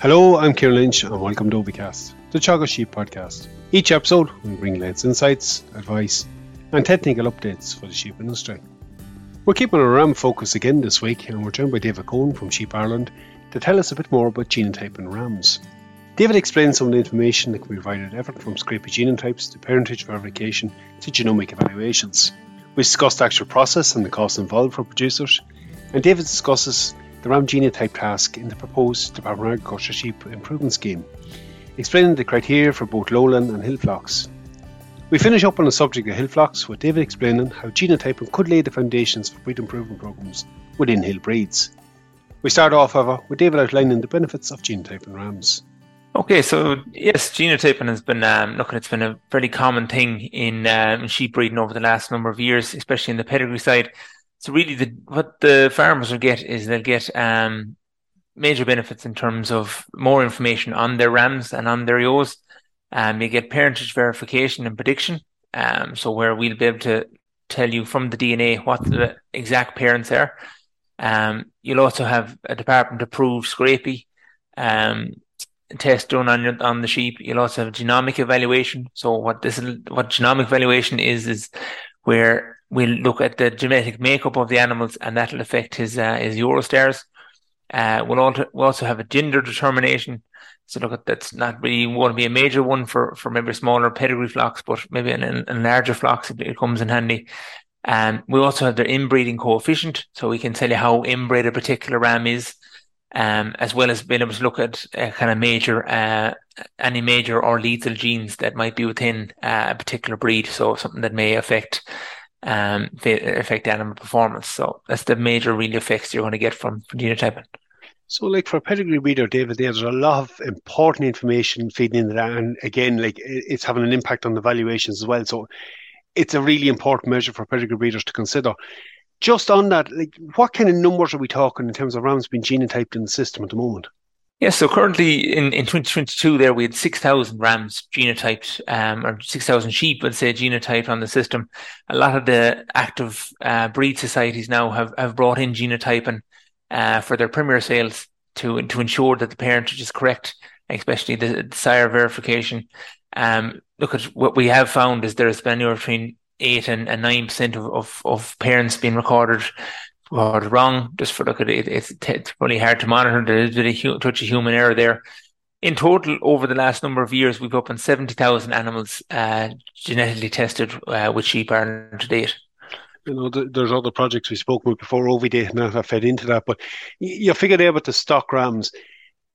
Hello, I'm Kieran Lynch and welcome to Ovicast, the Teagasc Sheep podcast. Each episode, we bring latest insights, advice, and technical updates for the sheep industry. We're keeping our ram focus again this week and we're joined by David Cohen from Sheep Ireland to tell us a bit more about genotype in rams. David explains some of the information that can be provided everything from scrapie genotypes to parentage verification to genomic evaluations. We discuss the actual process and the costs involved for producers, and David discusses the RAM genotype task in the proposed Department of Agriculture Sheep Improvement Scheme, explaining the criteria for both lowland and hill flocks. We finish up on the subject of hill flocks with David explaining how genotyping could lay the foundations for breed improvement programs within hill breeds. We start off, however, with David outlining the benefits of genotyping rams. Okay, so yes, genotyping has been um, it's been a fairly common thing in, um, sheep breeding over the last number of years, especially in the pedigree side. So really, the what the farmers will get is they'll get um, major benefits in terms of more information on their rams and on their ewes. Um, you get parentage verification and prediction. Um, so where we'll be able to tell you from the DNA what the exact parents are. Um, you'll also have a department approved scrapie um, test done on your, on the sheep. You'll also have genomic evaluation. So what this what genomic evaluation is is where We'll look at the genetic makeup of the animals, and that'll affect his uh, his Eurostars. Uh, we'll also we'll also have a gender determination. So look at that's not really going to be a major one for for maybe smaller pedigree flocks, but maybe in, in larger flocks it, comes in handy. And um, we also have their inbreeding coefficient, so we can tell you how inbred a particular ram is, um, as well as being able to look at uh, kind of major, uh, any major or lethal genes that might be within uh, a particular breed. So something that may affect um, they affect animal performance. So that's the major real effects you're going to get from, genotyping. So, like for pedigree breeder, David, there's a lot of important information feeding into that, and again, like it's having an impact on the valuations as well. So, it's a really important measure for pedigree breeders to consider. Just on that, like what kind of numbers are we talking in terms of rams being genotyped in the system at the moment? Yeah, so currently in, in 2022 there we had 6,000 rams genotyped, um, or 6,000 sheep, let's say, genotyped on the system. A lot of the active uh, breed societies now have, have brought in genotyping uh, for their premier sales to to ensure that the parentage is correct, especially the, the sire verification. Um, look at what we have found is there's been anywhere between eight and, and nine percent of, of, of parents being recorded got wrong. Just for look at it, it's, it's really hard to monitor. There is a touch of human error there. In total, over the last number of years, we've opened 70,000 animals uh, genetically tested uh, with sheep Ireland to date. You know, there's other projects we spoke about before Oviday and I fed into that, but you figured out about the stock rams.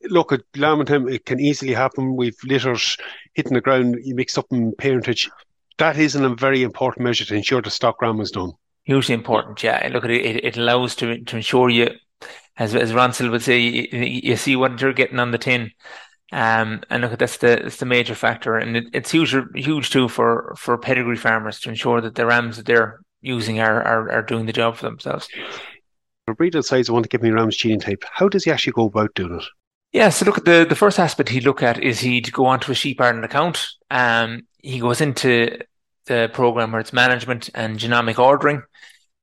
Look at lambing it can easily happen. We've litters hitting the ground, you mix up in parentage. That isn't a very important measure to ensure the stock ram is done hugely important. Yeah, look at it. It, allows to to ensure you, as as Ronseal would say, you, you, see what you're getting on the tin. Um, and look, that's the that's the major factor, and it, it's huge huge too for for pedigree farmers to ensure that the rams that they're using are are, are doing the job for themselves. A breeder decides to want to give me ram's gene genotype. How does he actually go about doing it? Yeah, so look at the the first aspect he'd look at is he'd go onto a Sheep Ireland account. Um, he goes into the program where it's management and genomic ordering.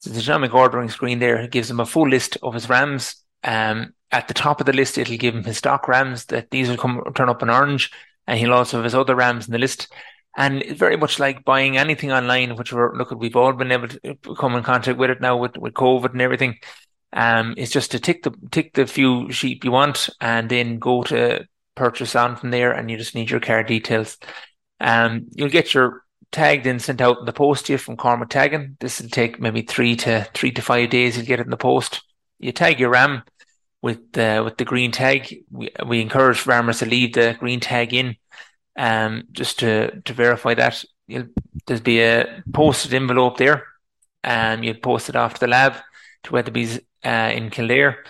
The genomic ordering screen there gives him a full list of his RAMs. Um, at the top of the list, it'll give him his stock RAMs that these will come turn up in orange, and he'll also have his other RAMs in the list. And it's very much like buying anything online, which we're look, we've all been able to come in contact with it now with, with COVID and everything. Um, it's just to tick the tick the few sheep you want, and then go to purchase on from there, and you just need your card details. Um, you'll get your tagged and sent out in the post you from Cormac Tagging. This will take maybe three to three to five days. You'll get it in the post. You tag your ram with the with the green tag. We we encourage farmers to leave the green tag in, um, just to to verify that. You'll, there'll be a posted envelope there. Um, you'll post it off to the lab to Weatherbys uh, in Kildare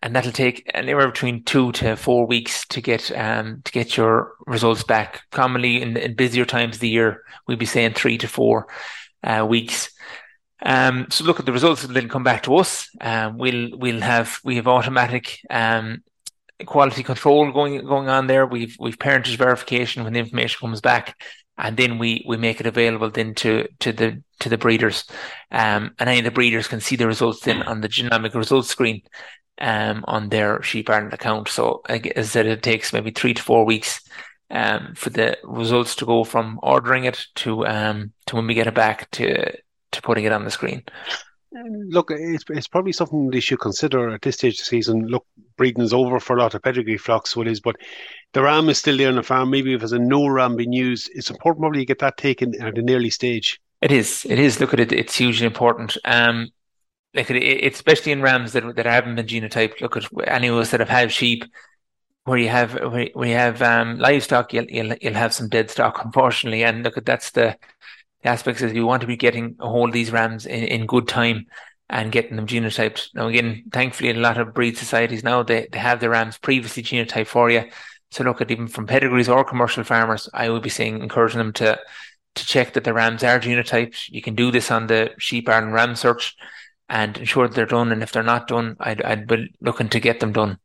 and that'll take anywhere between two to four weeks to get um to get your results back. Commonly in, in busier times of the year, we'd be saying three to four uh, weeks. Um, so look at the results then come back to us. Um, we'll we'll have we have automatic um, quality control going going on there. We've we've parentage verification when the information comes back, and then we we make it available then to to the to the breeders. Um, and any of the breeders can see the results then on the genomic results screen. Um, on their sheep Ireland account. So as I said, it takes maybe three to four weeks um, for the results to go from ordering it to um, to when we get it back to to putting it on the screen. Look, it's, it's probably something they should consider at this stage of the season. Look, breeding is over for a lot of pedigree flocks, so it is, but the ram is still there on the farm. Maybe if there's a no ram being used, it's important probably to get that taken at an early stage. It is. It is. Look at it. It's hugely important. Um, like it, it, especially in rams that that haven't been genotyped. Look at any of us that have had sheep where you have where, you have um, livestock, you'll, you'll you'll have some dead stock, unfortunately. And look at that's the, the aspects is you want to be getting a hold of these rams in, in good time and getting them genotyped. Now again, thankfully, a lot of breed societies now they, they have the rams previously genotyped for you. So look at even from pedigrees or commercial farmers, I would be saying encouraging them to to check that the rams are genotyped. You can do this on the Sheep and Ram search and ensure that they're done. And if they're not done, I'd I'd be looking to get them done.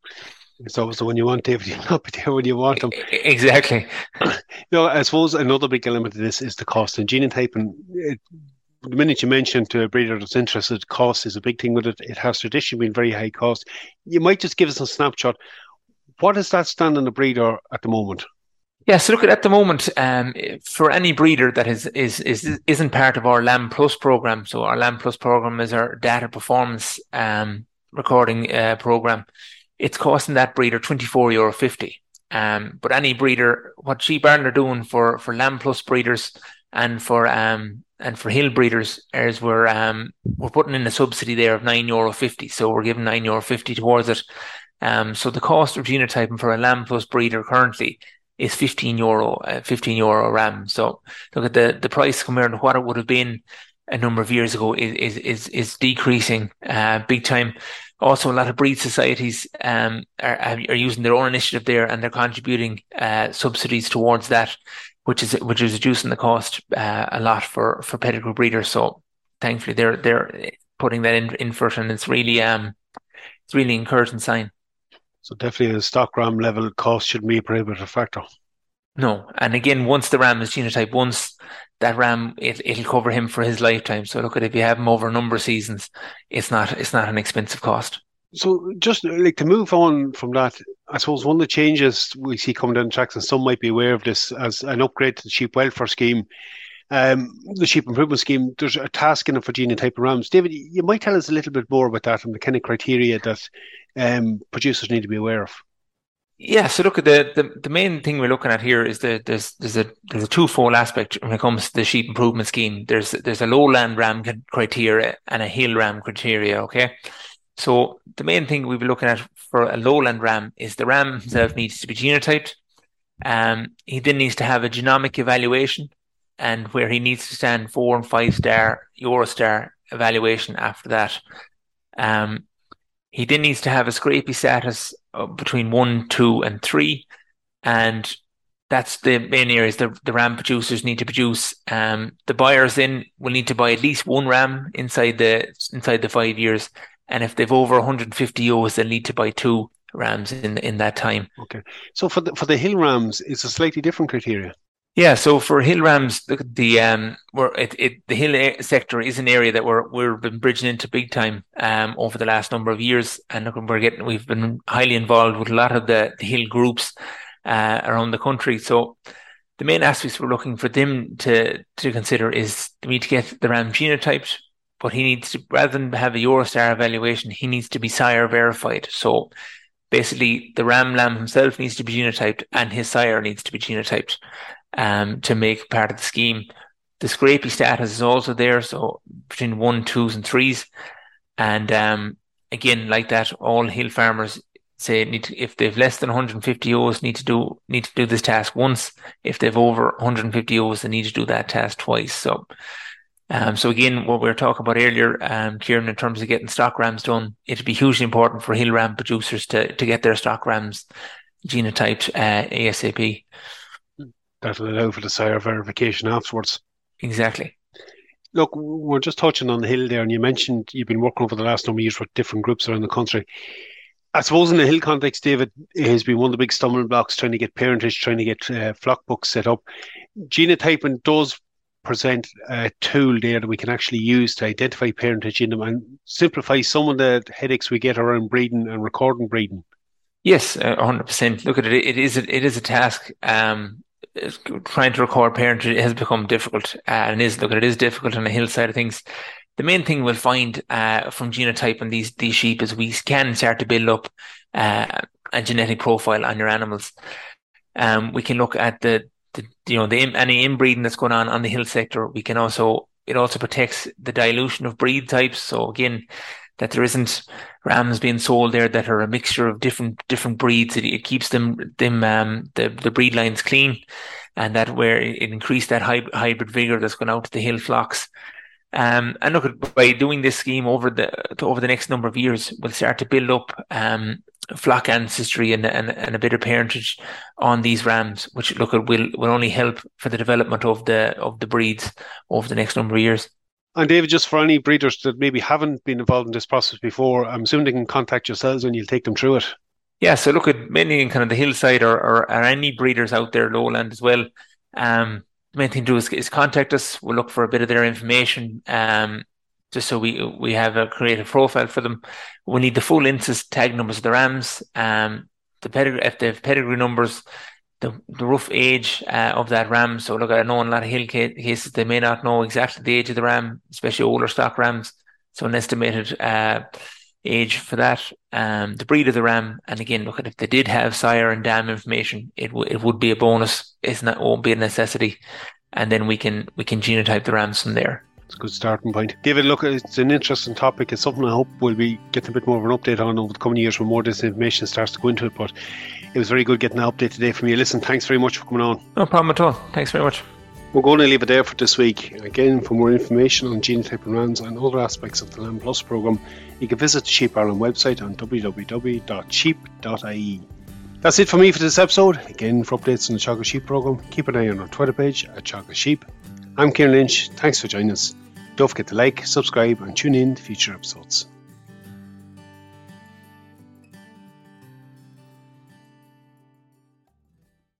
So, so when you want David, you'll not be there when you want them. Exactly. you know, I suppose another big element of this is the cost and genotyping. It, the minute you mention to a breeder that's interested, cost is a big thing with it. It has traditionally been very high cost. You might just give us a snapshot. What does that stand on the breeder at the moment? Yeah, so look at at the moment um, for any breeder that is is is isn't part of our Lamb Plus program. So our Lamb Plus program is our data performance um, recording uh, program. It's costing that breeder twenty four euro fifty. Um, but any breeder, what Sheep Ireland are doing for for Lamb Plus breeders and for um and for hill breeders is we're um we're putting in a subsidy there of nine euro fifty. So we're giving nine euro fifty towards it. Um, so the cost of genotyping for a Lamb Plus breeder currently is 15 euro, uh, 15 euro ram. So look at the, the price compared to what it would have been a number of years ago is, is, is, is decreasing, uh, big time. Also, a lot of breed societies, um, are, are using their own initiative there and they're contributing, uh, subsidies towards that, which is, which is reducing the cost, uh, a lot for, for pedigree breeders. So thankfully they're, they're putting that in, in first and it's really, um, it's really encouraging sign. So definitely the stock RAM level cost shouldn't be a prohibitive factor. No, and again, once the RAM is genotype, once that RAM it it'll cover him for his lifetime. So look at if you have him over a number of seasons, it's not it's not an expensive cost. So just like to move on from that, I suppose one of the changes we see coming down the tracks, and some might be aware of this as an upgrade to the sheep welfare scheme. Um, the sheep improvement scheme, there's a task in it for genotype rams. David, you might tell us a little bit more about that and the kind of criteria that um, producers need to be aware of? Yeah, so look at the, the the main thing we're looking at here is that there's there's a there's a twofold aspect when it comes to the sheep improvement scheme. There's there's a lowland ram criteria and a hill ram criteria. Okay, so the main thing we'll be looking at for a lowland ram is the ram himself needs to be genotyped. Um, he then needs to have a genomic evaluation, and where he needs to stand four and five star Eurostar evaluation after that. Um, he then needs to have a scrapie status between one, two, and three, and that's the main areas the, the RAM producers need to produce. Um, the buyers then will need to buy at least one RAM inside the inside the five years, and if they've over 150 O's, they'll need to buy two RAMs in in that time. Okay, so for the for the hill RAMs, it's a slightly different criteria. Yeah, so for hill rams, the, the um, it, it, the hill sector is an area that we're we've been bridging into big time um, over the last number of years, and we're getting we've been highly involved with a lot of the, the hill groups uh, around the country. So the main aspects we're looking for them to to consider is we need to get the ram genotyped, but he needs to rather than have a Eurostar evaluation, he needs to be sire verified. So basically, the ram lamb himself needs to be genotyped, and his sire needs to be genotyped um, to make part of the scheme. The scrapie status is also there, so between one, twos, and threes. And um, again, like that, all hill farmers say need to, if they've less than 150 O's, need to do need to do this task once. If they've over 150 O's, they need to do that task twice. So, um, so again, what we were talking about earlier, um, Kieran, in terms of getting stock rams done, it'd be hugely important for hill ram producers to to get their stock rams genotyped uh, ASAP that'll allow for the sire verification afterwards. Exactly. Look, we're just touching on the hill there, and you mentioned you've been working over the last number of years with different groups around the country. I suppose in the hill context, David, it has been one of the big stumbling blocks trying to get parentage, trying to get uh, flock books set up. Genotyping does present a tool there that we can actually use to identify parentage in them and simplify some of the headaches we get around breeding and recording breeding. Yes, hundred percent. Look at it; it is a, it is a task. Um, trying to record parentage has become difficult, uh, and is look it is difficult on the hillside of things. The main thing we'll find uh, from genotype on these these sheep is we can start to build up uh, a genetic profile on your animals. Um, we can look at the, the you know the any inbreeding that's going on on the hill sector. We can also it also protects the dilution of breed types. So again, that there isn't rams being sold there that are a mixture of different different breeds. It, it keeps them them um, the the breed lines clean, and that where it increased that hybrid vigor that's going out to the hill flocks. Um, and look at by doing this scheme over the over the next number of years, we'll start to build up um, flock ancestry and, and, and a bit of parentage on these rams, which look at will will only help for the development of the of the breeds over the next number of years. And David, just for any breeders that maybe haven't been involved in this process before, I'm assuming they can contact yourselves and you'll take them through it. Yeah, so look at mainly in kind of the hillside or, or, or any breeders out there, lowland as well. Um, the main thing to do is, is contact us. We'll look for a bit of their information, um, just so we we have a creative profile for them. We need the full INSIS tag numbers of the rams, um, the pedigree, if they have pedigree numbers, the, the rough age uh, of that ram. So look, I know in a lot of hill cases they may not know exactly the age of the ram, especially older stock rams. So an estimated uh, age for that, um, the breed of the ram, and again, look at if they did have sire and dam information, it w- it would be a bonus. It's not won't be a necessity, and then we can we can genotype the rams from there. It's a good starting point. David, look, it's an interesting topic. It's something I hope we'll be getting a bit more of an update on over the coming years when more disinformation starts to go into it. But it was very good getting an update today from you. Listen, thanks very much for coming on. No problem at all. Thanks very much. We're going to leave it there for this week. Again, for more information on genotype and rams and other aspects of the Lamb Plus programme, you can visit the Sheep Ireland website on www.sheep.ie. That's it for me for this episode. Again, for updates on the Teagasc Sheep programme, keep an eye on our Twitter page at Teagasc Sheep. I'm Kieran Lynch. Thanks for joining us. Don't forget to like, subscribe, and tune in to future episodes.